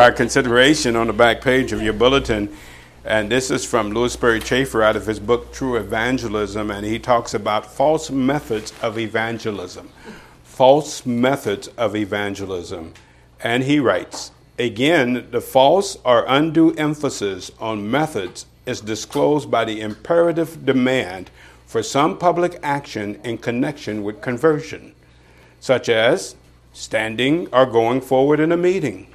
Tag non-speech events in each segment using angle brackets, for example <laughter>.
Our consideration on the back page of your bulletin, and this is from Lewis Sperry Chafer out of his book True Evangelism, and he talks about false methods of evangelism. False methods of evangelism. And he writes, again, the false or undue emphasis on methods is disclosed by the imperative demand for some public action in connection with conversion, such as standing or going forward in a meeting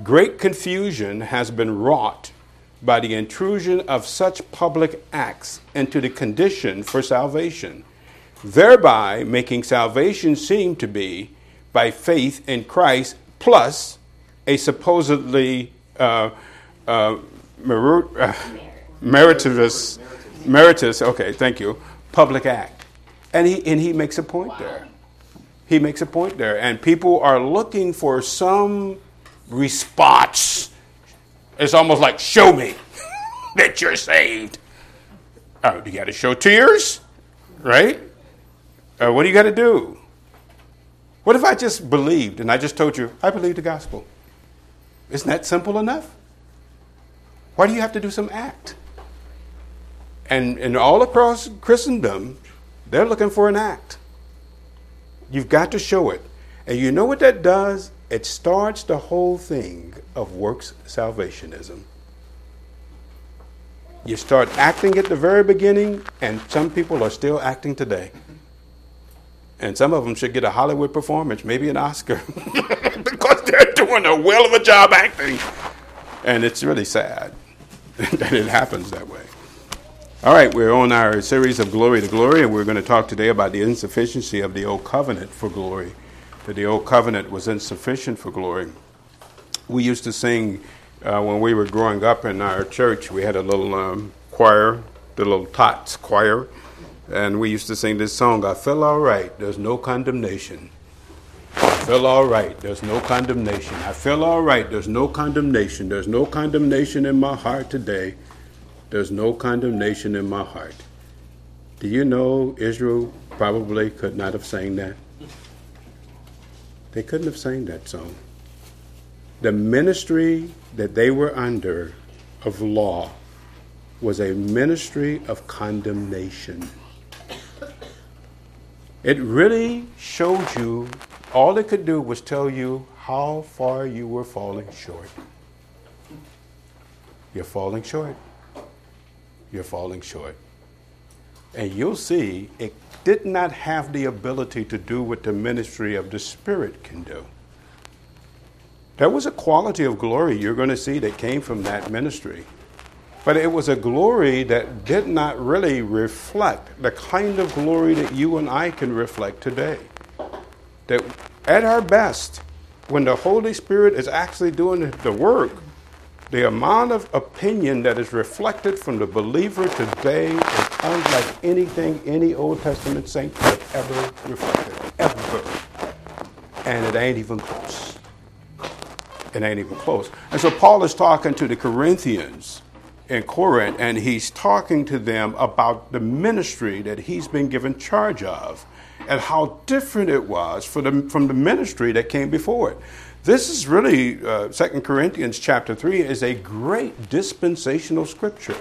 Great confusion has been wrought by the intrusion of such public acts into the condition for salvation, thereby making salvation seem to be by faith in Christ plus a supposedly uh, uh, uh, meritorious, meritorious, okay, thank you, public act. And he, and he makes a point wow. there. He makes a point there. And people are looking for some response. It's almost like, show me <laughs> that you're saved. Oh, you got to show tears, right? Uh, what do you got to do? What if I just believed and I just told you, I believe the gospel? Isn't that simple enough? Why do you have to do some act? And, and all across Christendom, they're looking for an act. You've got to show it. And you know what that does? It starts the whole thing of works salvationism. You start acting at the very beginning, and some people are still acting today. And some of them should get a Hollywood performance, maybe an Oscar, <laughs> because they're doing a well of a job acting. And it's really sad <laughs> that it happens that way. All right, we're on our series of Glory to Glory, and we're going to talk today about the insufficiency of the Old Covenant for glory that the old covenant was insufficient for glory. We used to sing uh, when we were growing up in our church. We had a little um, choir, the little tots choir, and we used to sing this song. I feel all right. There's no condemnation. I feel all right. There's no condemnation. I feel all right. There's no condemnation. There's no condemnation in my heart today. There's no condemnation in my heart. Do you know Israel probably could not have sang that? They couldn't have sang that song. The ministry that they were under of law was a ministry of condemnation. It really showed you, all it could do was tell you how far you were falling short. You're falling short. You're falling short. And you'll see it did not have the ability to do what the ministry of the Spirit can do. There was a quality of glory you're going to see that came from that ministry. But it was a glory that did not really reflect the kind of glory that you and I can reflect today. That at our best, when the Holy Spirit is actually doing the work, the amount of opinion that is reflected from the believer today is unlike anything any Old Testament saint have ever reflected, ever. And it ain't even close. It ain't even close. And so Paul is talking to the Corinthians in Corinth, and he's talking to them about the ministry that he's been given charge of and how different it was the, from the ministry that came before it. This is really, uh, 2 Corinthians chapter 3 is a great dispensational scripture.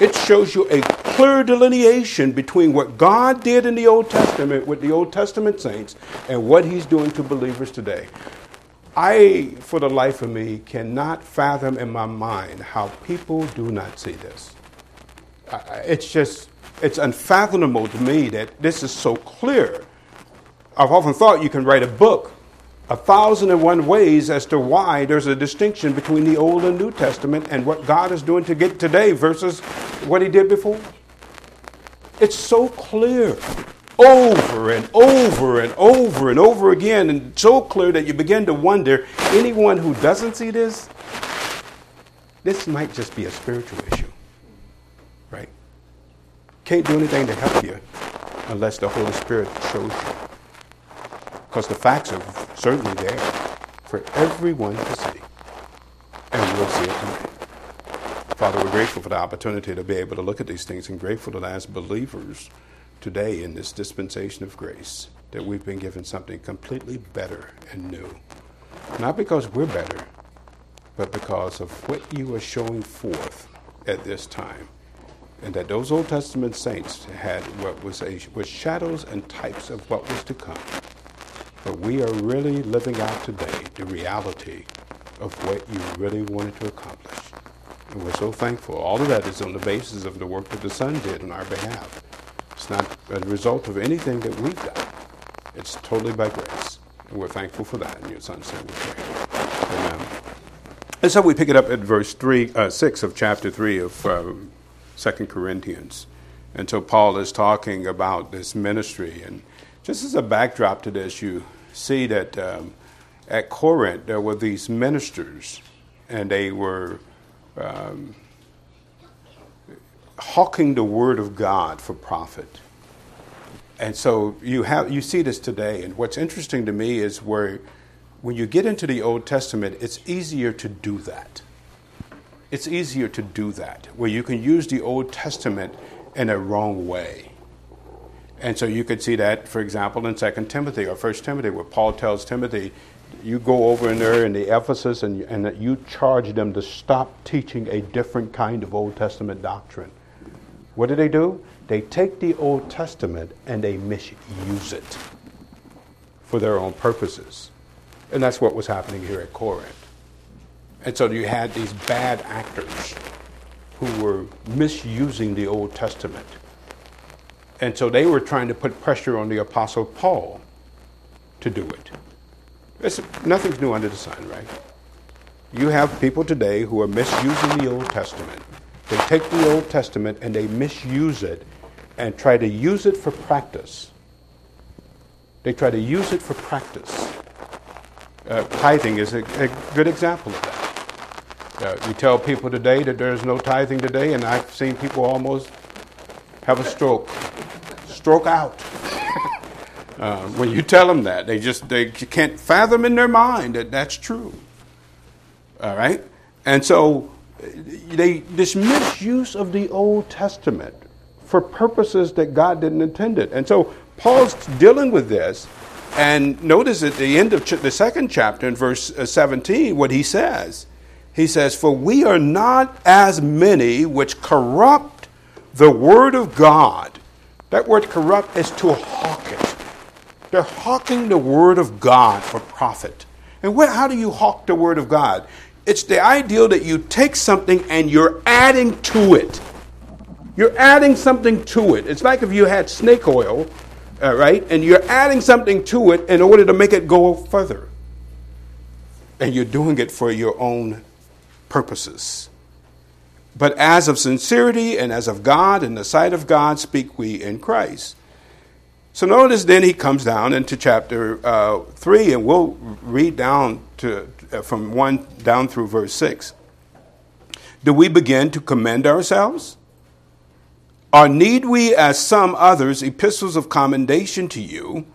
It shows you a clear delineation between what God did in the Old Testament with the Old Testament saints and what he's doing to believers today. I, for the life of me, cannot fathom in my mind how people do not see this. It's just, it's unfathomable to me that this is so clear. I've often thought you can write a book a thousand and one ways as to why there's a distinction between the Old and New Testament and what God is doing to get today versus what He did before. It's so clear over and over and over and over again, and so clear that you begin to wonder anyone who doesn't see this, this might just be a spiritual issue, right? Can't do anything to help you unless the Holy Spirit shows you. Because the facts are certainly there for everyone to see. And we'll see it tonight. Father, we're grateful for the opportunity to be able to look at these things and grateful that as believers today in this dispensation of grace, that we've been given something completely better and new. Not because we're better, but because of what you are showing forth at this time. And that those Old Testament saints had what was, a, was shadows and types of what was to come. But we are really living out today the reality of what you really wanted to accomplish. And we're so thankful. All of that is on the basis of the work that the Son did on our behalf. It's not a result of anything that we've done. It's totally by grace. And we're thankful for that. In your Son's name we pray. Amen. And so we pick it up at verse three, uh, 6 of chapter 3 of uh, 2 Corinthians. And so Paul is talking about this ministry. And just as a backdrop to this, you see that um, at Corinth there were these ministers, and they were um, hawking the word of God for profit. And so you have you see this today. And what's interesting to me is where when you get into the Old Testament, it's easier to do that. It's easier to do that, where you can use the Old Testament in a wrong way. And so you could see that, for example, in 2 Timothy or 1 Timothy, where Paul tells Timothy, you go over in there in the Ephesus and, and that you charge them to stop teaching a different kind of Old Testament doctrine. What do they do? They take the Old Testament and they misuse it for their own purposes. And that's what was happening here at Corinth. And so you had these bad actors who were misusing the Old Testament. And so they were trying to put pressure on the Apostle Paul to do it. Nothing's new under the sun, right? You have people today who are misusing the Old Testament. They take the Old Testament and they misuse it and try to use it for practice. They try to use it for practice. Uh, tithing is a, a, good example of that. Uh, you tell people today that there's no tithing today, and I've seen people almost have a stroke, stroke out. <laughs> uh, when you tell them that, they just they can't fathom in their mind that that's true. All right, and so they this misuse of the Old Testament for purposes that God didn't intend it, and so Paul's dealing with this. And notice at the end of ch- the second chapter, in verse uh, 17, what he says. He says, For we are not as many which corrupt the word of God. That word corrupt is to hawk. They're hawking the word of God for profit. And what, how do you hawk the word of God? It's the ideal that you take something and you're adding to it. You're adding something to it. It's like if you had snake oil, uh, right, and you're adding something to it in order to make it go further. And you're doing it for your own purposes. But as of sincerity and as of God, in the sight of God, speak we in Christ. So notice then he comes down into chapter uh, 3, and we'll read down to, uh, from 1 down through verse 6. Do we begin to commend ourselves? Or need we, as some others, epistles of commendation to you,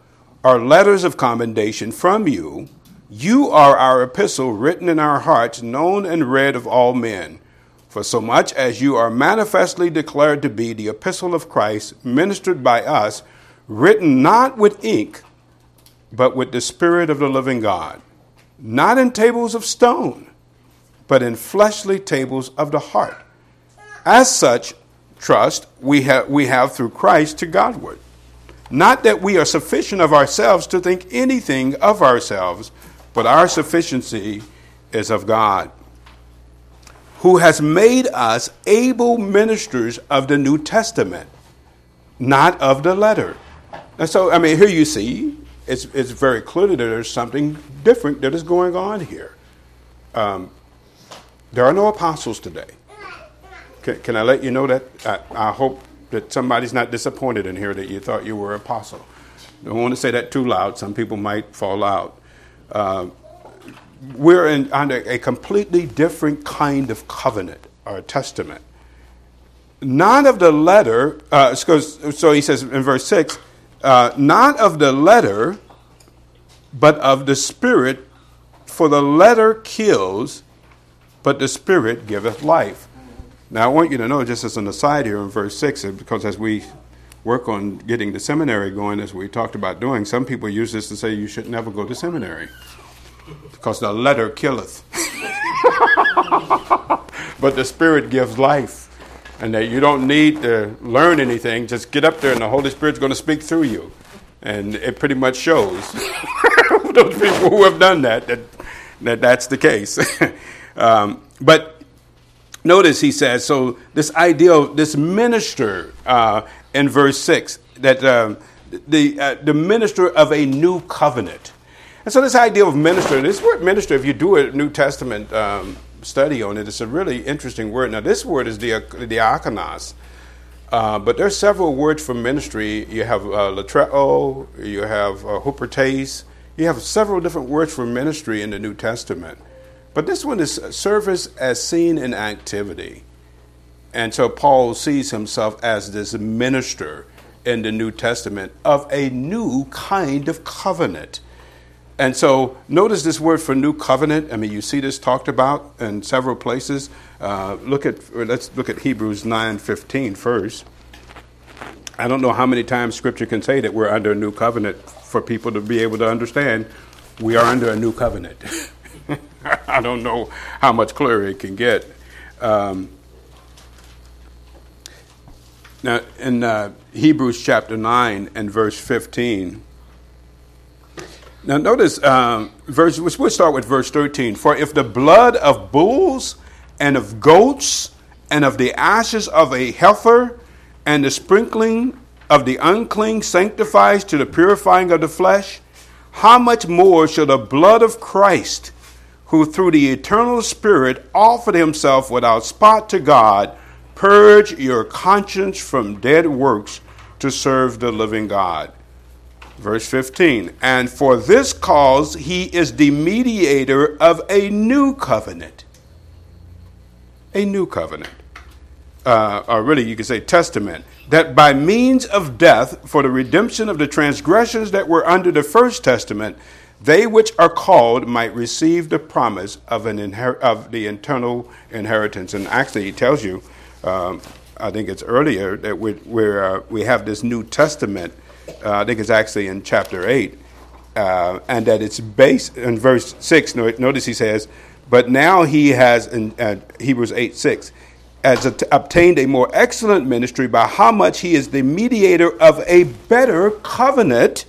or letters of commendation from you? You are our epistle written in our hearts, known and read of all men. For so much as you are manifestly declared to be the epistle of Christ, ministered by us, written not with ink, but with the Spirit of the living God, not in tables of stone, but in fleshly tables of the heart. As such, trust we have, we have through Christ to Godward. Not that we are sufficient of ourselves to think anything of ourselves, but our sufficiency is of God, who has made us able ministers of the New Testament, not of the letter and so, I mean, here you see, it's, it's very clear that there's something different that is going on here. Um, there are no apostles today. Can, can, I let you know that? I, I, hope that somebody's not disappointed in here that you thought you were an apostle. Don't want to say that too loud. Some people might fall out. Uh, we're in, under a completely different kind of covenant or testament. None of the letter, uh, so he says in verse 6 uh, not of the letter, but of the Spirit. For the letter kills, but the Spirit giveth life. Now, I want you to know, just as an aside here in verse 6, because as we work on getting the seminary going, as we talked about doing, some people use this to say you should never go to seminary because the letter killeth. <laughs> but the Spirit gives life. And that you don't need to learn anything. Just get up there and the Holy Spirit's going to speak through you. And it pretty much shows <laughs> those people who have done that, that, that that's the case. <laughs> um, but notice he says, so this idea of this minister uh, in verse 6, that um, the, uh, the minister of a new covenant. And so this idea of minister, this word minister, if you do a New Testament um, study on it, it's a really interesting word. Now, this word is the diakonos. Uh, but there's several words for ministry. You have uh, latreo, you have uh, hupertes, you have several different words for ministry in the New Testament. But this one is service as seen in activity. And so Paul sees himself as this minister in the New Testament of a new kind of covenant. And so notice this word for new covenant. I mean, you see this talked about in several places. Uh, look at let's look at Hebrews 9:15 first. I don't know how many times Scripture can say that we're under a new covenant for people to be able to understand we are under a new covenant. <laughs> I don't know how much clearer it can get. Um, now, in uh, Hebrews chapter 9 and verse 15, now notice, um, verse, we'll start with verse 13. For if the blood of bulls and of goats and of the ashes of a heifer and the sprinkling of the unclean sanctifies to the purifying of the flesh, how much more shall the blood of Christ, who through the eternal Spirit offered himself without spot to God, Purge your conscience from dead works to serve the living God. Verse 15, and for this cause he is the mediator of a new covenant. A new covenant. Uh, or really, you could say testament, that by means of death, for the redemption of the transgressions that were under the first testament, they which are called might receive the promise of, an inher- of the eternal inheritance. And actually, he tells you um, I think it's earlier that we uh, we have this New Testament. Uh, I think it's actually in chapter eight, uh, and that it's based in verse six. Notice he says, "But now he has in uh, Hebrews eight six." Has obtained a more excellent ministry by how much he is the mediator of a better covenant,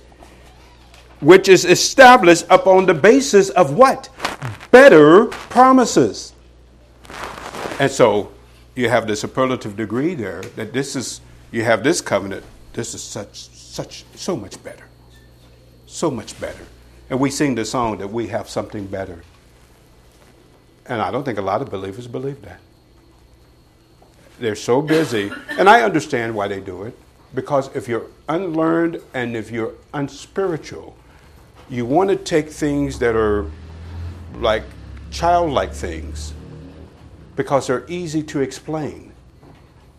which is established upon the basis of what? Better promises. And so you have the superlative degree there that this is you have this covenant this is such such so much better. So much better. And we sing the song that we have something better. And i don't think a lot of believers believe that. They're so busy. And i understand why they do it. Because if you're unlearned and if you're unspiritual you want to take things that are like childlike things because they're easy to explain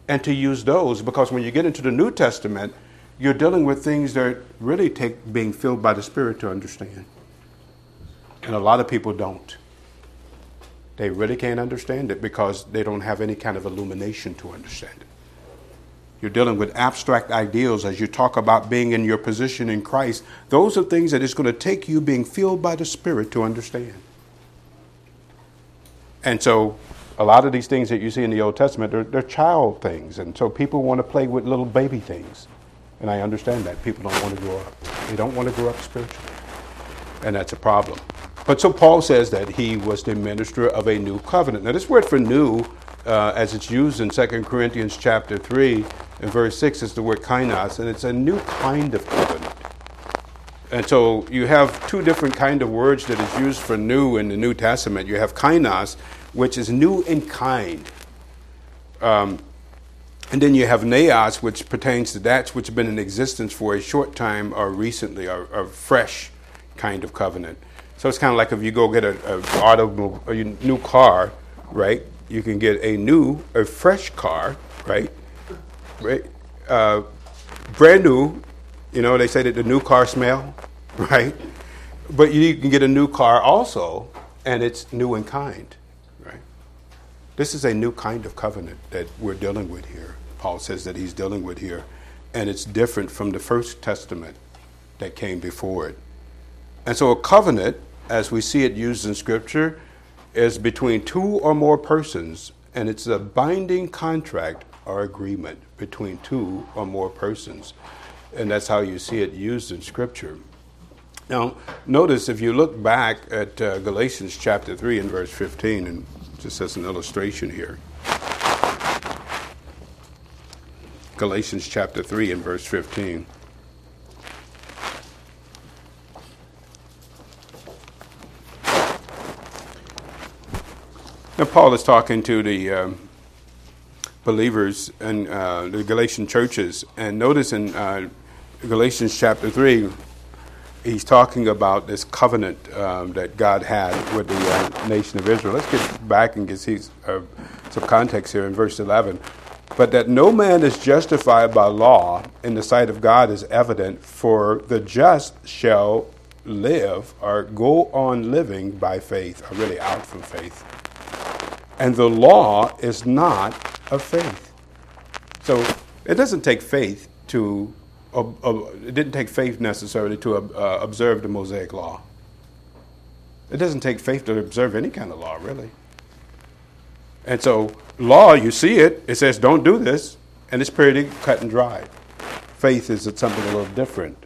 and to use those. Because when you get into the New Testament, you're dealing with things that really take being filled by the Spirit to understand. And a lot of people don't. They really can't understand it because they don't have any kind of illumination to understand it. You're dealing with abstract ideals as you talk about being in your position in Christ. Those are things that it's going to take you being filled by the Spirit to understand. And so a lot of these things that you see in the Old Testament, they're, they're child things. And so people want to play with little baby things. And I understand that. People don't want to grow up. They don't want to grow up spiritually. And that's a problem. But so Paul says that he was the minister of a new covenant. Now, this word for new, uh, as it's used in 2 Corinthians chapter 3 and verse 6, is the word kainos, and it's a new kind of covenant. And so you have two different kind of words that is used for new in the New Testament. You have kainos, which is new in kind. Um, and then you have neos, which pertains to that which has been in existence for a short time or recently, or, a fresh kind of covenant. So it's kind of like if you go get a new car, right? You can get a new, a fresh car, right? Right? Uh, brand new. You know, they say that the new car smell, <laughs> right? But you can get a new car also, and it's new in kind. Right? This is a new kind of covenant that we're dealing with here. Paul says that he's dealing with here, and it's different from the first testament that came before it. And so, a covenant, as we see it used in Scripture, is between two or more persons, and it's a binding contract or agreement between two or more persons. And that's how you see it used in Scripture. Now, notice if you look back at uh, Galatians chapter 3 and verse 15, and just as an illustration here. Galatians chapter 3 and verse 15. Now, Paul is talking to the um, believers in uh, the Galatian churches, and notice in uh, Galatians chapter 3, he's talking about this covenant um, that God had with the uh, nation of Israel. Let's get back and get see, uh, some context here in verse 11. But that no man is justified by law in the sight of God is evident, for the just shall live or go on living by faith, or really out from faith. And the law is not of faith. So it doesn't take faith to uh, uh, it didn't take faith necessarily to uh, observe the Mosaic law. It doesn't take faith to observe any kind of law, really. And so, law, you see it, it says, don't do this, and it's pretty cut and dry. Faith is something a little different.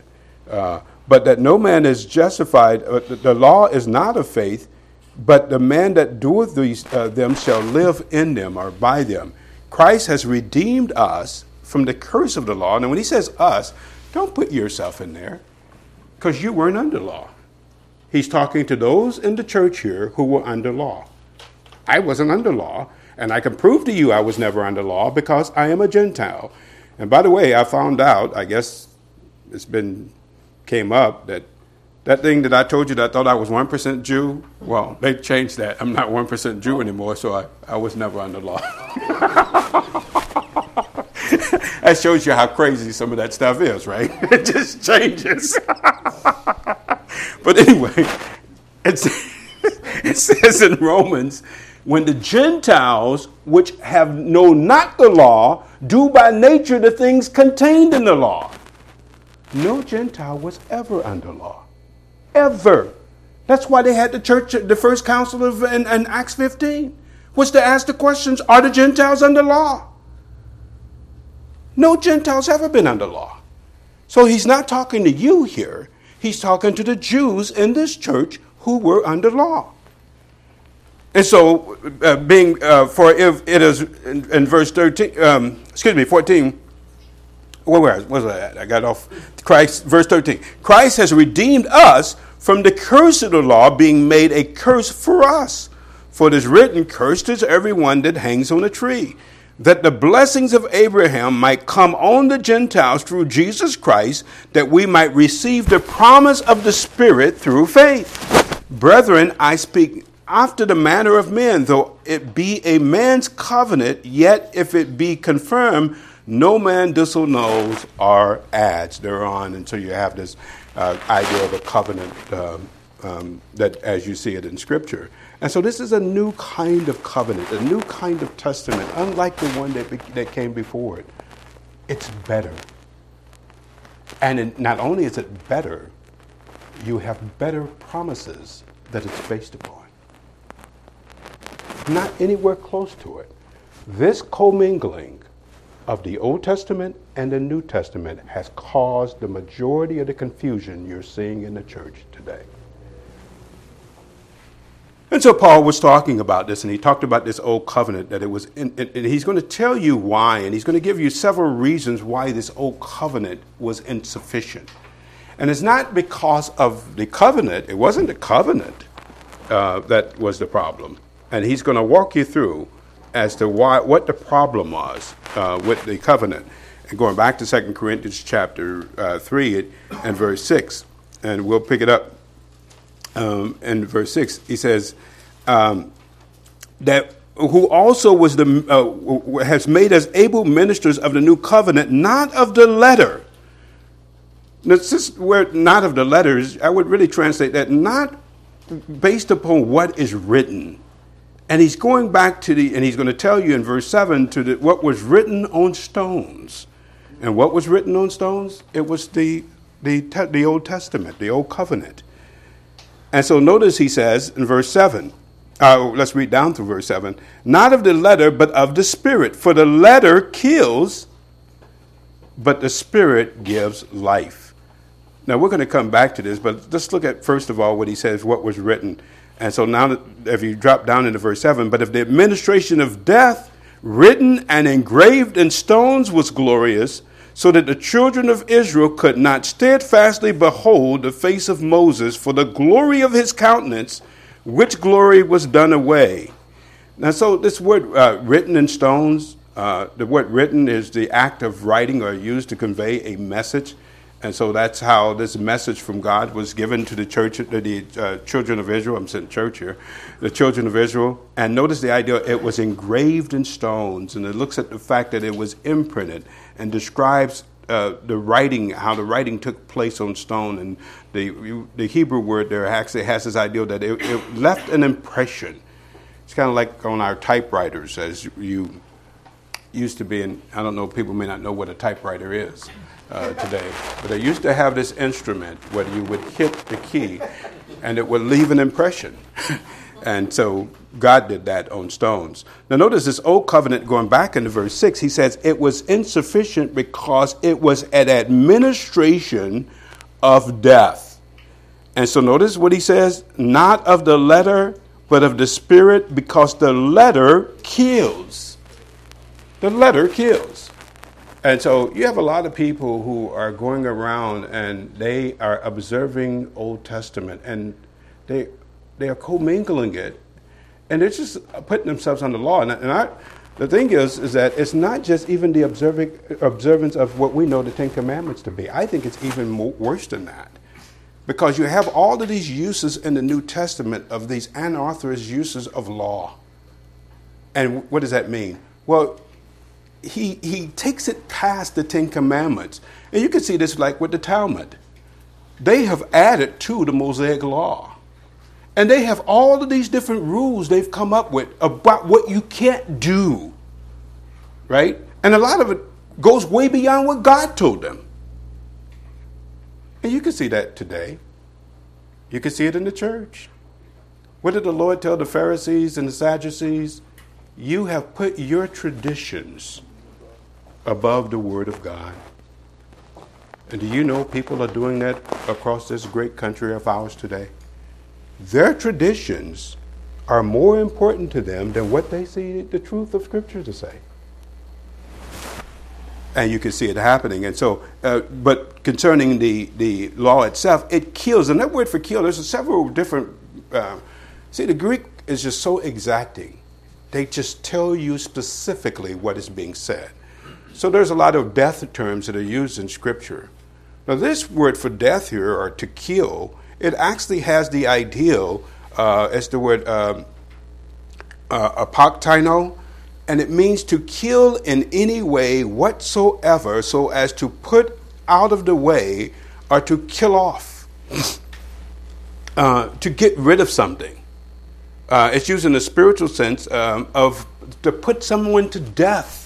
Uh, but that no man is justified, uh, the law is not of faith, but the man that doeth these, uh, them shall live in them or by them. Christ has redeemed us from the curse of the law. And when he says us, don't put yourself in there because you weren't under law. He's talking to those in the church here who were under law. I wasn't under law, and I can prove to you I was never under law because I am a Gentile. And by the way, I found out, I guess it's been came up that that thing that I told you that I thought I was 1% Jew, well, they changed that. I'm not 1% Jew anymore, so I, I was never under law. <laughs> that shows you how crazy some of that stuff is, right? <laughs> It just changes. <laughs> but anyway, it says in Romans, when the Gentiles, which have know not the law, do by nature the things contained in the law. No Gentile was ever under law. Ever. That's why they had the church, the first council of in, in Acts 15, was to ask the questions, are the Gentiles under law? No Gentiles ever been under law. So he's not talking to you here. He's talking to the Jews in this church who were under law. And so, uh, being uh, for if it is in, in verse thirteen, um, excuse me, fourteen. Where was, was I? I got off. Christ, verse thirteen. Christ has redeemed us from the curse of the law, being made a curse for us. For it is written, "Cursed is everyone that hangs on a tree." that the blessings of Abraham might come on the Gentiles through Jesus Christ, that we might receive the promise of the Spirit through faith. Brethren, I speak after the manner of men, though it be a man's covenant, yet if it be confirmed, no man disannuls or adds thereon until you have this uh, idea of a covenant um, um, that as you see it in Scripture. And so this is a new kind of covenant, a new kind of testament, unlike the one that, be, that came before it. It's better. And it, not only is it better, you have better promises that it's based upon. Not anywhere close to it. This commingling of the Old Testament and the New Testament has caused the majority of the confusion you're seeing in the church today. And so Paul was talking about this, and he talked about this old covenant that it was, in, and he's going to tell you why, and he's going to give you several reasons why this old covenant was insufficient. And it's not because of the covenant, it wasn't the covenant uh, that was the problem. And he's going to walk you through as to why, what the problem was uh, with the covenant. And going back to 2 Corinthians chapter uh, 3 and verse 6, and we'll pick it up um, in verse 6, he says, um, that who also was the, uh, has made us able ministers of the new covenant, not of the letter. Now, this word not of the letters, I would really translate that not based upon what is written. And he's going back to the, and he's going to tell you in verse 7 to the, what was written on stones. And what was written on stones? It was the, the, the Old Testament, the Old Covenant. And so notice he says in verse 7 Uh, let's read down through verse 7. Not of the letter, but of the Spirit. For the letter kills, but the Spirit gives life. Now, we're going to come back to this, but let's look at, first of all, what he says, what was written. And so now, if you drop down into verse 7, but if the administration of death, written and engraved in stones, was glorious, so that the children of Israel could not steadfastly behold the face of Moses for the glory of his countenance, which glory was done away. Now, so this word uh, written in stones, uh, the word written is the act of writing or used to convey a message. And so that's how this message from God was given to the church, to the uh, children of Israel. I'm saying church here, the children of Israel. And notice the idea it was engraved in stones, and it looks at the fact that it was imprinted and describes uh, the writing, how the writing took place on stone. And the, the Hebrew word there actually has this idea that it, it left an impression. It's kind of like on our typewriters, as you used to be, and I don't know, people may not know what a typewriter is uh, today, but they used to have this instrument where you would hit the key and it would leave an impression. <laughs> and so God did that on stones. Now, notice this old covenant going back into verse 6, he says it was insufficient because it was an administration of death. And so, notice what he says not of the letter, but of the spirit, because the letter kills. The letter kills. And so you have a lot of people who are going around and they are observing Old Testament and they they are commingling it and they're just putting themselves under law. And, and I, the thing is, is that it's not just even the observing, observance of what we know the Ten Commandments to be. I think it's even more, worse than that. Because you have all of these uses in the New Testament of these unauthorized uses of law. And what does that mean? Well, he, he takes it past the Ten Commandments. And you can see this like with the Talmud. They have added to the Mosaic Law. And they have all of these different rules they've come up with about what you can't do. Right? And a lot of it goes way beyond what God told them. And you can see that today. You can see it in the church. What did the Lord tell the Pharisees and the Sadducees? You have put your traditions above the Word of God. And do you know people are doing that across this great country of ours today? their traditions are more important to them than what they see the truth of Scripture to say. And you can see it happening. And so, uh, but concerning the, the law itself, it kills. And that word for kill, there's several different. Uh, see, the Greek is just so exacting. They just tell you specifically what is being said. So there's a lot of death terms that are used in Scripture. Now, this word for death here, or to kill, it actually has the ideal, uh, it's the word um, uh, apokteino, and it means to kill in any way whatsoever so as to put out of the way or to kill off, <sniffs> uh, to get rid of something. Uh, it's used in the spiritual sense um, of to put someone to death.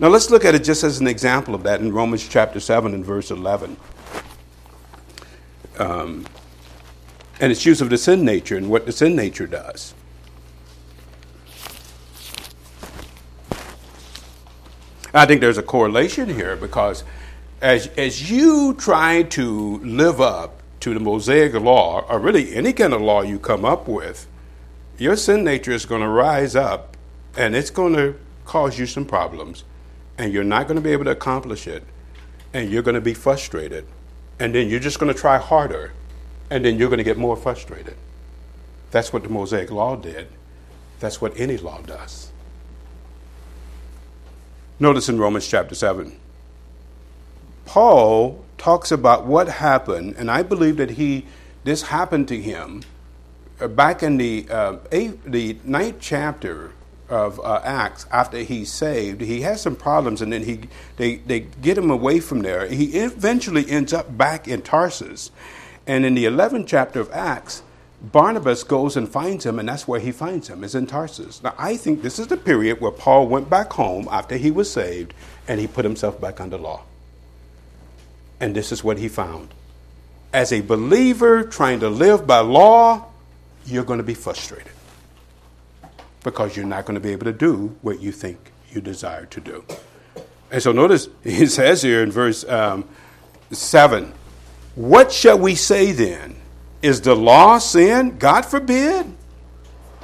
Now let's look at it just as an example of that in Romans chapter 7 and verse 11 um, and its use of the sin nature and what the sin nature does. I think there's a correlation here because as, as you try to live up to the Mosaic law, or really any kind of law you come up with, your sin nature is going to rise up and it's going to cause you some problems, and you're not going to be able to accomplish it, and you're going to be frustrated and then you're just going to try harder, and then you're going to get more frustrated. That's what the Mosaic Law did. That's what any law does. Notice in Romans chapter 7, Paul talks about what happened, and I believe that he this happened to him uh, back in the uh, eighth, the ninth chapter of uh, Acts after he's saved, he has some problems, and then he they they get him away from there. He eventually ends up back in Tarsus, and in the eleventh chapter of Acts, Barnabas goes and finds him, and that's where he finds him is in Tarsus. Now I think this is the period where Paul went back home after he was saved, and he put himself back under law. And this is what he found: as a believer trying to live by law, you're going to be frustrated because you're not going to be able to do what you think you desire to do. And so notice <laughs> he says here in verse um, 7 What shall we say then? Is the law sin? God forbid.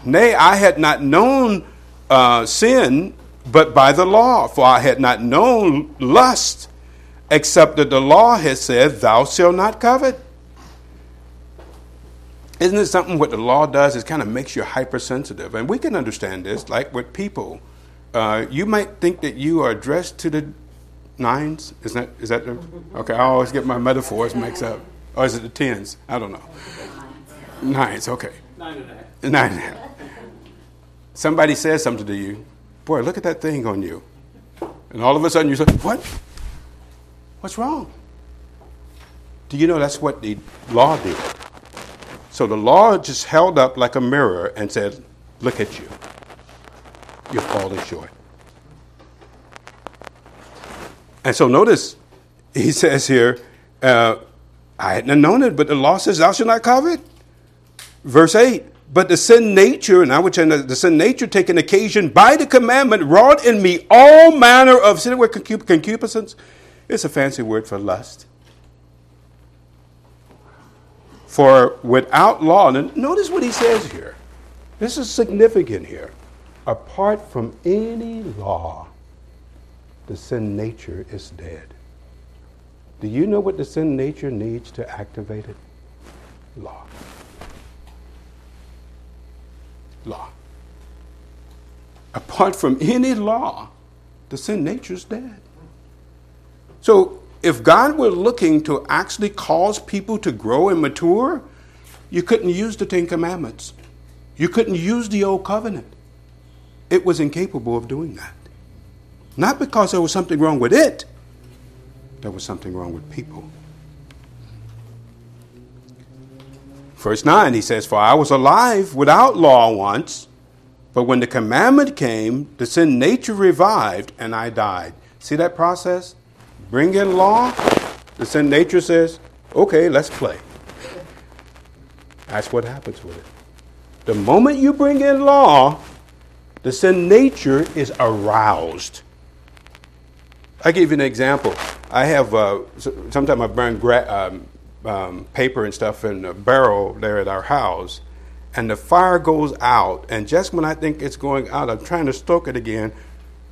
Nay, I had not known uh, sin but by the law, for I had not known lust except that the law has said, Thou shalt not covet. Isn't it something what the law does? It kind of makes you hypersensitive. And we can understand this, like with people. Uh, you might think that you are dressed to the nines. Is that, is that the, okay? I always get my metaphors mixed up. Or is it the tens? I don't know. Nines, okay. Nine and a half. Nine and a half. Somebody says something to you. Boy, look at that thing on you. And all of a sudden you say, What? What's wrong? Do you know that's what the law did? So the law just held up like a mirror and said, Look at you. You're falling short. And so notice, he <laughs> says here, uh, I hadn't known it, but the law says, Thou shalt not covet. Verse 8, but the sin nature, and I would say the sin nature taken occasion by the commandment wrought in me all manner of sin. Word concupiscence? It's a fancy word for lust. For without law, and notice what he says here. This is significant here. Apart from any law, the sin nature is dead. Do you know what the sin nature needs to activate it? Law. Law. Apart from any law, the sin nature is dead. So, if God were looking to actually cause people to grow and mature, you couldn't use the Ten Commandments. You couldn't use the Old Covenant. It was incapable of doing that. Not because there was something wrong with it, there was something wrong with people. Verse 9, he says, For I was alive without law once, but when the commandment came, the sin nature revived, and I died. See that process? Bring in law, the sin nature says, okay, let's play. That's what happens with it. The moment you bring in law, the sin nature is aroused. I give you an example. I have, uh, sometimes I burn gra- um, um, paper and stuff in a barrel there at our house, and the fire goes out. And just when I think it's going out, I'm trying to stoke it again.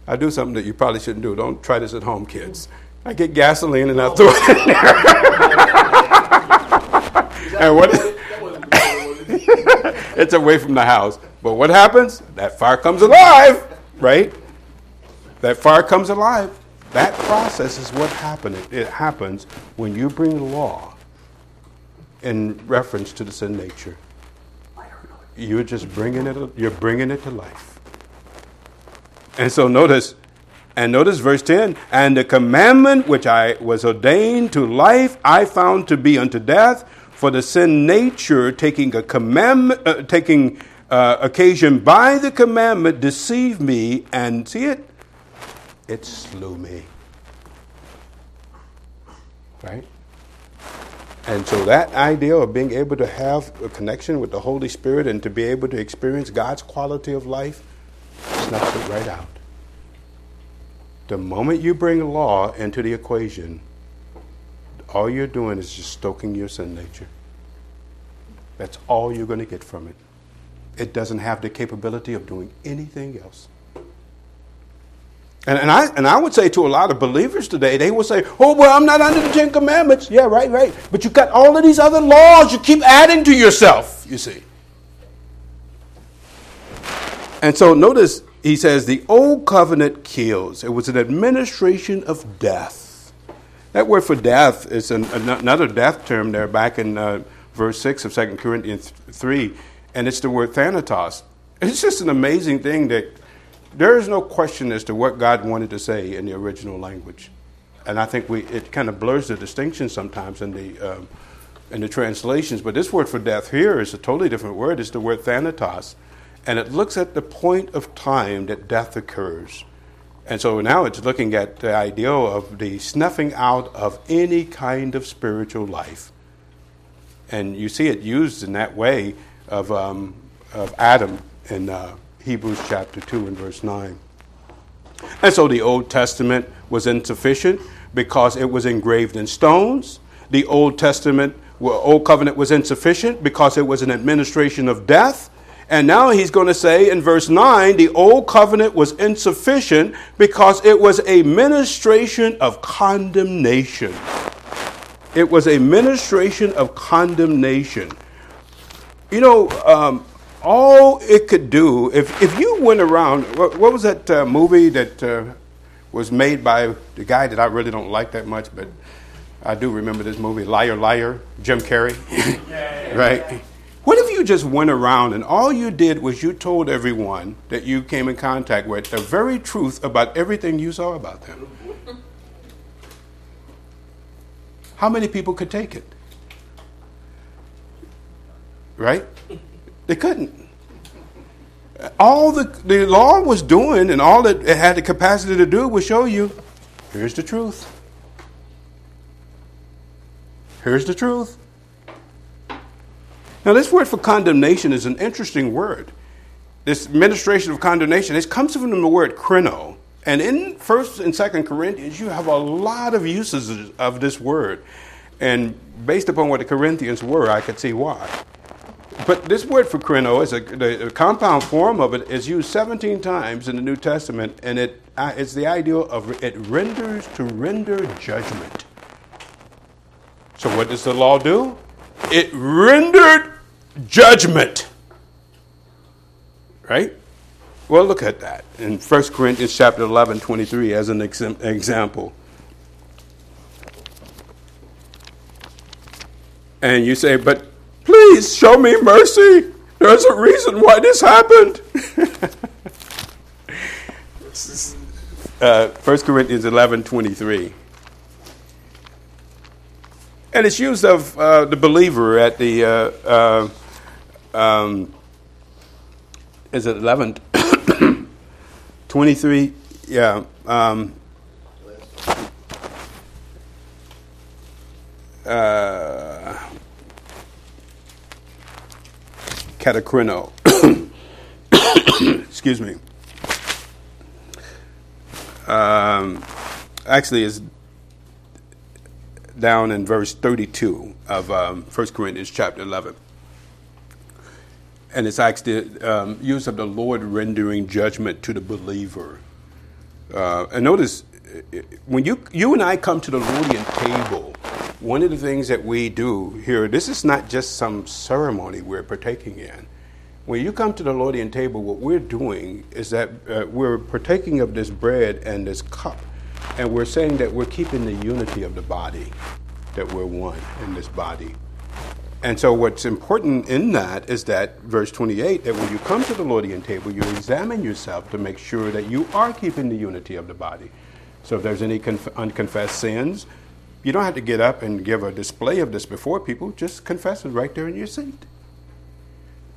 I do something that you probably shouldn't do. Don't try this at home, kids. I get gasoline and I throw it in there. <laughs> and what? <laughs> it's away from the house. But what happens? That fire comes alive, right? That fire comes alive. That process is what happens. It happens when you bring the law in reference to the sin nature. You're just bringing it. You're bringing it to life. And so notice and notice verse 10 And the commandment which I was ordained to life, I found to be unto death, for the sin nature taking a commandment, uh, taking uh, occasion by the commandment, deceived me, and see it? It slew me. Right? And so that idea of being able to have a connection with the Holy Spirit and to be able to experience God's quality of life snuffs it right out. The moment you bring law into the equation, all you're doing is just stoking your sin nature. That's all you're going to get from it. It doesn't have the capability of doing anything else. And, and, I, and I would say to a lot of believers today, they will say, Oh, well, I'm not under the Ten Commandments. Yeah, right, right. But you've got all of these other laws you keep adding to yourself, you see. And so notice he says, the old covenant kills. It was an administration of death. That word for death is an, another death term there back in uh, verse 6 of 2 Corinthians 3, and it's the word thanatos. It's just an amazing thing that there is no question as to what God wanted to say in the original language. And I think we, it kind of blurs the distinction sometimes in the, um, in the translations. But this word for death here is a totally different word. It's the word thanatos and it looks at the point of time that death occurs. And so now it's looking at the idea of the snuffing out of any kind of spiritual life. And you see it used in that way of, um, of Adam in, uh, Hebrews chapter 2 and verse 9. And so the Old Testament was insufficient because it was engraved in stones. The Old Testament, well, Old Covenant was insufficient because it was an administration of death. And now he's going to say in verse 9 the Old Covenant was insufficient because it was a ministration of condemnation. It was a ministration of condemnation. You know, um, all it could do, if, if you went around, what, what was that uh, movie that uh, was made by the guy that I really don't like that much, but I do remember this movie, Liar Liar, Jim Carrey, <laughs> right? You just went around and all you did was you told everyone that you came in contact with the very truth about everything you saw about them? How many people could take it? Right? They couldn't. All the, the law was doing and all it had the capacity to do was show you here's the truth. Here's the truth. Now, this word for condemnation is an interesting word. This ministration of condemnation, it comes from the word krino. And in 1st and 2nd Corinthians, you have a lot of uses of this word. And based upon what the Corinthians were, I could see why. But this word for krino is a, the, compound form of it is used 17 times in the New Testament, and it, uh, it's the idea of it renders to render judgment. So, what does the law do? It rendered judgment. Right? Well, look at that in 1 Corinthians chapter 11, 23 as an ex- example. And you say, but Please show me mercy. There's a reason why this happened. <laughs> uh, 1 Corinthians 11 23. And it's used of uh, the believer at the, uh, uh um, is it 11? 23? <coughs> Yeah. Um, uh, katakrino. <coughs> Excuse me. Um, actually, is down in verse 32 of um, 1 Corinthians chapter 11. And it's actually um, use of the Lord rendering judgment to the believer. Uh, and notice, when you, you and I come to the Lordian table, one of the things that we do here, this is not just some ceremony we're partaking in. When you come to the Lordian table, what we're doing is that uh, we're partaking of this bread and this cup, and we're saying that we're keeping the unity of the body, that we're one in this body. And so, what's important in that is that, verse 28, that when you come to the Lordian table, you examine yourself to make sure that you are keeping the unity of the body. So, if there's any conf- unconfessed sins, you don't have to get up and give a display of this before people. Just confess it right there in your seat.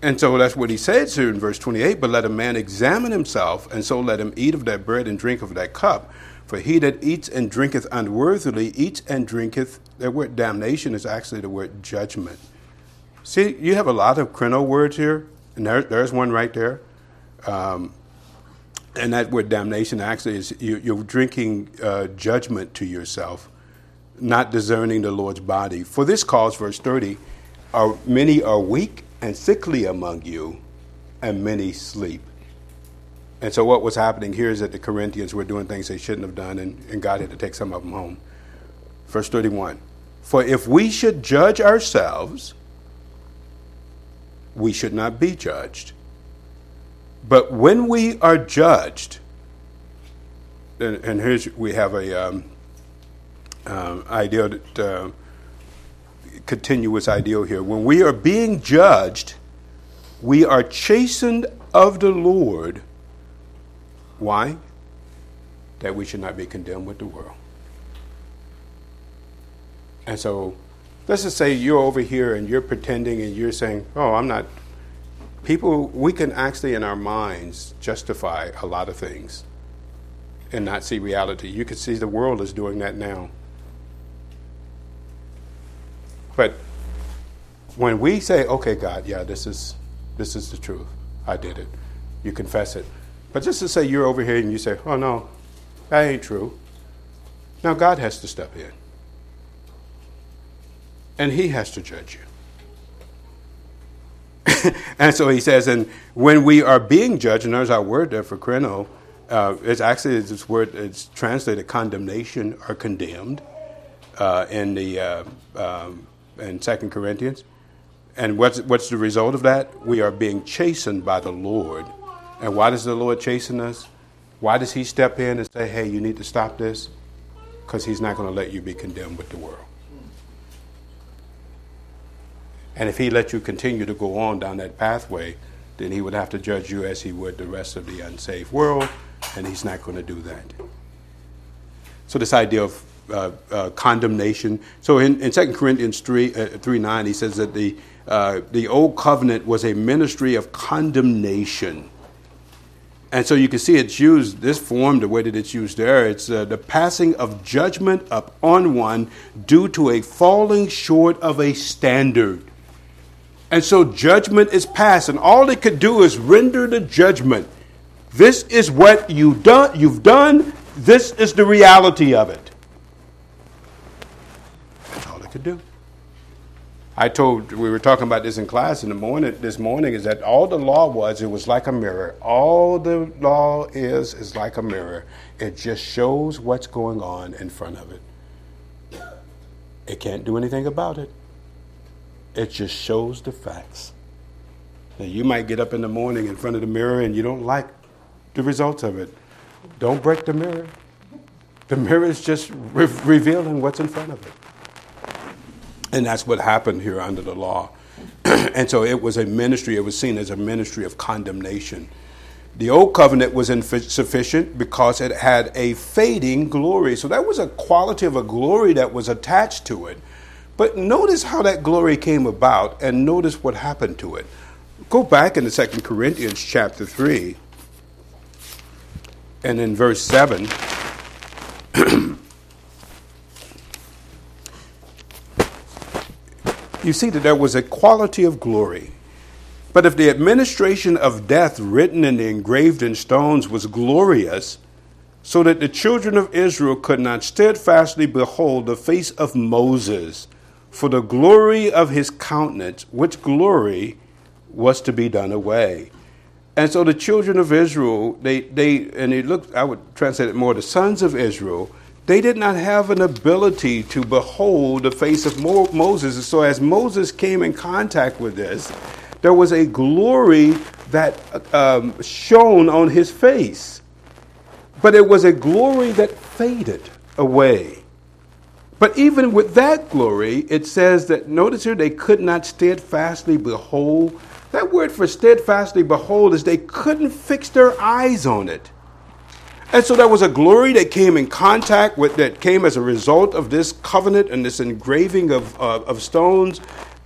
And so that's what he says here in verse 28 But let a man examine himself, and so let him eat of that bread and drink of that cup. For he that eats and drinketh unworthily eats and drinketh. That word damnation is actually the word judgment. See, you have a lot of krino words here, and there, there's one right there. Um, and that word damnation actually is you, are drinking uh, judgment to yourself not discerning the Lord's body. For this cause, verse 30, are, many are weak and sickly among you, and many sleep. And so, what was happening here is that the Corinthians were doing things they shouldn't have done, and, and God had to take some of them home. Verse 31 For if we should judge ourselves, we should not be judged. But when we are judged, and, and here's we have a um, uh, ideal, that, uh, continuous ideal here. When we are being judged, we are chastened of the Lord. Why? That we should not be condemned with the world. And so, let's just say you're over here and you're pretending and you're saying, oh, I'm not. People, we can actually in our minds justify a lot of things and not see reality. You can see the world is doing that now. But when we say, okay, God, yeah, this is, this is the truth, I did it, you confess it. But just to say you're over here and you say, oh no, that ain't true. Now God has to step in. And he has to judge you. <laughs> and so he says, and when we are being judged, and there's our word there for krino, uh, it's actually this word, it's translated condemnation or condemned uh, in the uh, um, in Second Corinthians. And what's, what's the result of that? We are being chastened by the Lord. And why does the Lord chasten us? Why does He step in and say, hey, you need to stop this? Because He's not going to let you be condemned with the world. And if He let you continue to go on down that pathway, then He would have to judge you as He would the rest of the unsaved world, and He's not going to do that. So, this idea of uh, uh, condemnation. So in, in 2 Corinthians 3, uh, 3 9, he says that the, uh, the old covenant was a ministry of condemnation. And so you can see it's used, this form, the way that it's used there, it's uh, the passing of judgment upon one due to a falling short of a standard. And so judgment is passed, and all it could do is render the judgment. This is what you done, you've done, this is the reality of it. To do. I told we were talking about this in class in the morning this morning is that all the law was it was like a mirror. All the law is is like a mirror. It just shows what's going on in front of it. It can't do anything about it. It just shows the facts. Now you might get up in the morning in front of the mirror and you don't like the results of it. Don't break the mirror. The mirror is just re- revealing what's in front of it. And that's what happened here under the law. <clears throat> and so it was a ministry, it was seen as a ministry of condemnation. The old covenant was insufficient because it had a fading glory. So that was a quality of a glory that was attached to it. But notice how that glory came about and notice what happened to it. Go back into 2 Corinthians chapter 3 and in verse 7. <clears throat> you see that there was a quality of glory. But if the administration of death written and engraved in stones was glorious, so that the children of Israel could not steadfastly behold the face of Moses for the glory of his countenance, which glory was to be done away. And so the children of Israel, they, they and it looked, I would translate it more, the sons of Israel, they did not have an ability to behold the face of Mo- Moses. So, as Moses came in contact with this, there was a glory that um, shone on his face. But it was a glory that faded away. But even with that glory, it says that, notice here, they could not steadfastly behold. That word for steadfastly behold is they couldn't fix their eyes on it. And so there was a glory that came in contact with, that came as a result of this covenant and this engraving of, uh, of stones.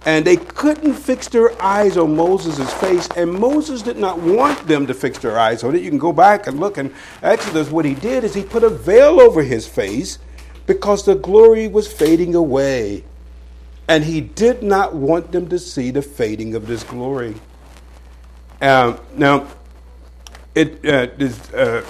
And they couldn't fix their eyes on Moses' face. And Moses did not want them to fix their eyes on it. You can go back and look in Exodus. What he did is he put a veil over his face because the glory was fading away. And he did not want them to see the fading of this glory. Um, now, it uh, is, uh,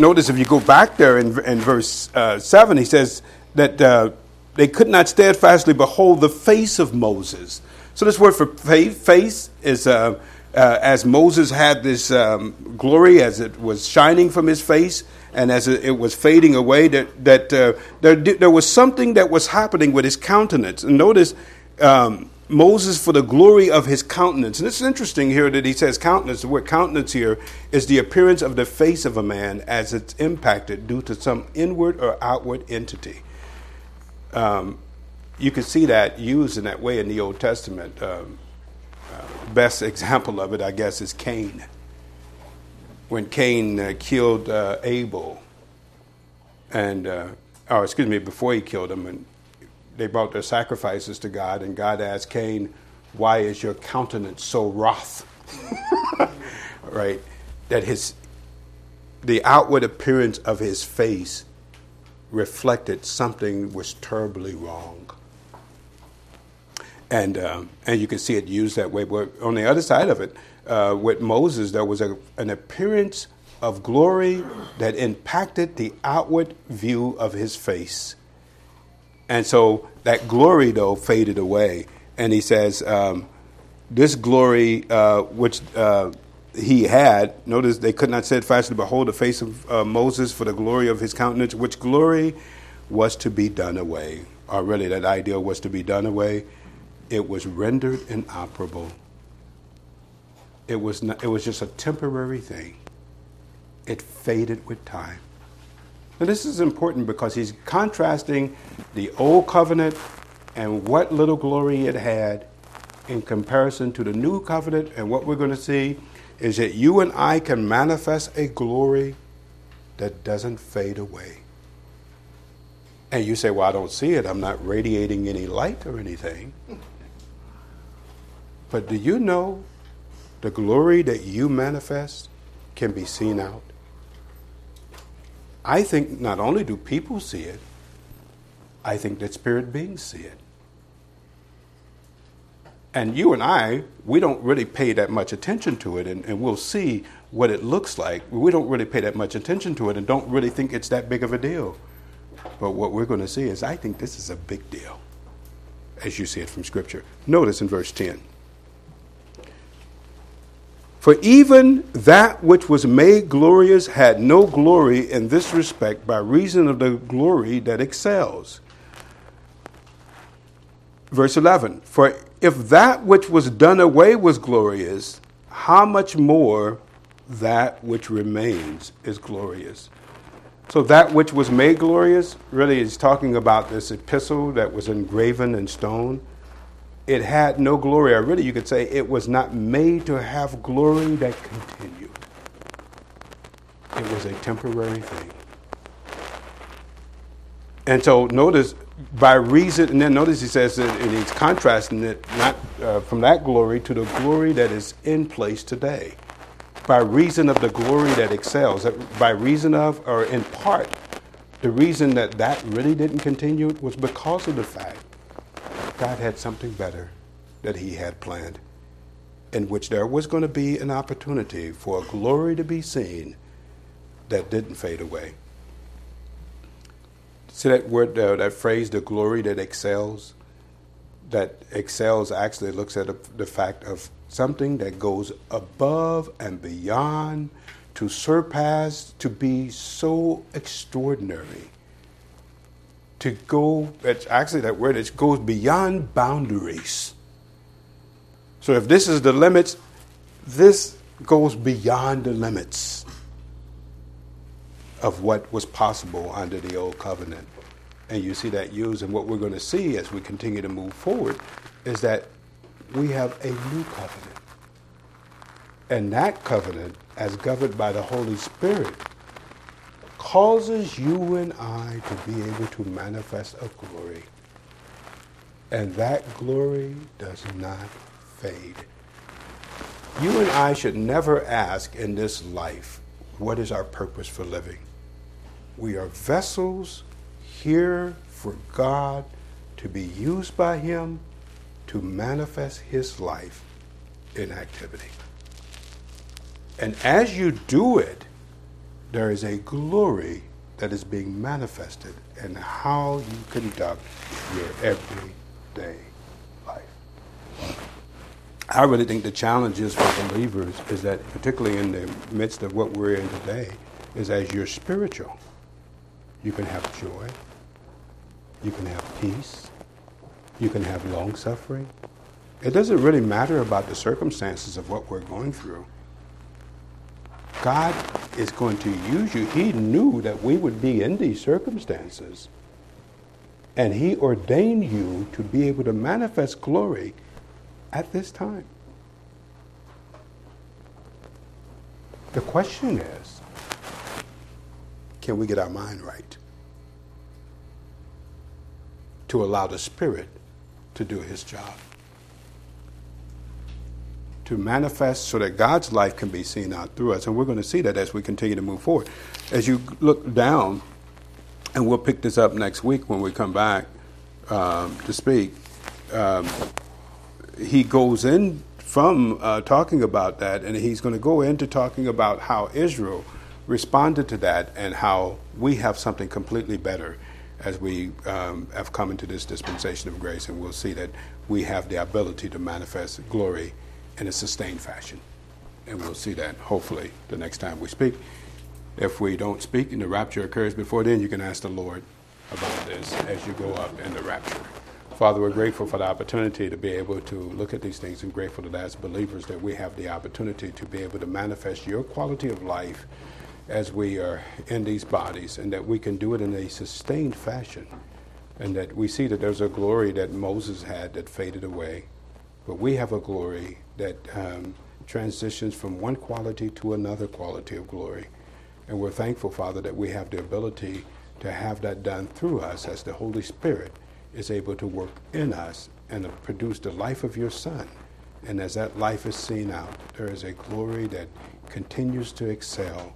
notice if you go back there in, in verse uh, 7, he says that uh, they could not steadfastly behold the face of Moses. So, this word for face is uh, uh, as Moses had this um, glory, as it was shining from his face, and as it, was fading away, that, that uh, there, there was something that was happening with his countenance. And notice um, Moses for the glory of his countenance. And it's interesting here that he says countenance. The word countenance here is the appearance of the face of a man as it's impacted due to some inward or outward entity. Um, you can see that used in that way in the Old Testament. Um, uh, best <laughs> example of it, I guess, is Cain. When Cain uh, killed uh, Abel, and uh, or excuse me, before he killed him, and they brought their sacrifices to God, and God asked Cain, Why is your countenance so wroth? <laughs> right? That his the outward appearance of his face reflected something was terribly wrong. And, um, and you can see it used that way. But on the other side of it, uh, with Moses, there was a, an appearance of glory that impacted the outward view of his face. And so that glory, though, faded away. And he says, um, This glory, uh, which uh, he had, notice they could not steadfastly behold the face of uh, Moses for the glory of his countenance, which glory was to be done away. Or really, that idea was to be done away. It was rendered inoperable. It was, not, it was just a temporary thing. It faded with time. Now, this is important because he's contrasting the old covenant and what little glory it had in comparison to the new covenant. And what we're going to see is that you and I can manifest a glory that doesn't fade away. And you say, Well, I don't see it. I'm not radiating any light or anything. But do you know the glory that you manifest can be seen out? I think not only do people see it, I think that spirit beings see it. And you and I, we don't really pay that much attention to it, and, and we'll see what it looks like. We don't really pay that much attention to it and don't really think it's that big of a deal. But what we're going to see is, I think this is a big deal, as you see it from Scripture. Notice in verse 10. For even that which was made glorious had no glory in this respect by reason of the glory that excels. Verse 11 For if that which was done away was glorious, how much more that which remains is glorious? So, that which was made glorious really is talking about this epistle that was engraven in stone it had no glory, or really you could say it was not made to have glory that continued. It was a temporary thing. And so notice, by reason, and then notice he says that and he's contrasting it not uh, from that glory to the glory that is in place today. By reason of the glory that excels, by reason of, or in part, the reason that that really didn't continue was because of the fact God had something better that He had planned, in which there was going to be an opportunity for a glory to be seen that didn't fade away. See that word, uh, that phrase, the glory that excels? That excels actually looks at the fact of something that goes above and beyond to surpass, to be so extraordinary to go, it's actually that word, it goes beyond boundaries. So if this is the limits, this goes beyond the limits of what was possible under the old covenant. And you see that used, and what we're going to see as we continue to move forward is that we have a new covenant. And that covenant, as governed by the Holy Spirit, causes you and I to be able to manifest a glory. And that glory does not fade. You and I should never ask in this life, what is our purpose for living? We are vessels here for God to be used by Him to manifest His life in activity. And as you do it, there is a glory that is being manifested in how you conduct your everyday life. I really think the challenge is for believers is that, particularly in the midst of what we're in today, is as you're spiritual, you can have joy, you can have peace, you can have long suffering. It doesn't really matter about the circumstances of what we're going through. God is going to use you. He knew that we would be in these circumstances. And He ordained you to be able to manifest glory at this time. The question is can we get our mind right to allow the Spirit to do His job? To manifest so that God's life can be seen out through us. And we're going to see that as we continue to move forward. As you look down, and we'll pick this up next week when we come back um, to speak, um, he goes in from uh, talking about that, and he's going to go into talking about how Israel responded to that and how we have something completely better as we um, have come into this dispensation of grace, and we'll see that we have the ability to manifest glory in a sustained fashion. And we'll see that hopefully the next time we speak. If we don't speak and the rapture occurs before then, you can ask the Lord about this as you go up in the rapture. Father, we're grateful for the opportunity to be able to look at these things and grateful that as believers that we have the opportunity to be able to manifest your quality of life as we are in these bodies and that we can do it in a sustained fashion and that we see that there's a glory that Moses had that faded away, but we have a glory that um, transitions from one quality to another quality of glory. And we're thankful, Father, that we have the ability to have that done through us as the Holy Spirit is able to work in us and produce the life of your Son. And as that life is seen out, there is a glory that continues to excel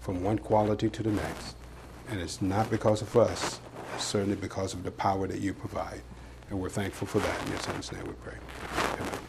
from one quality to the next. And it's not because of us, it's certainly because of the power that you provide. And we're thankful for that. In your son's name we pray.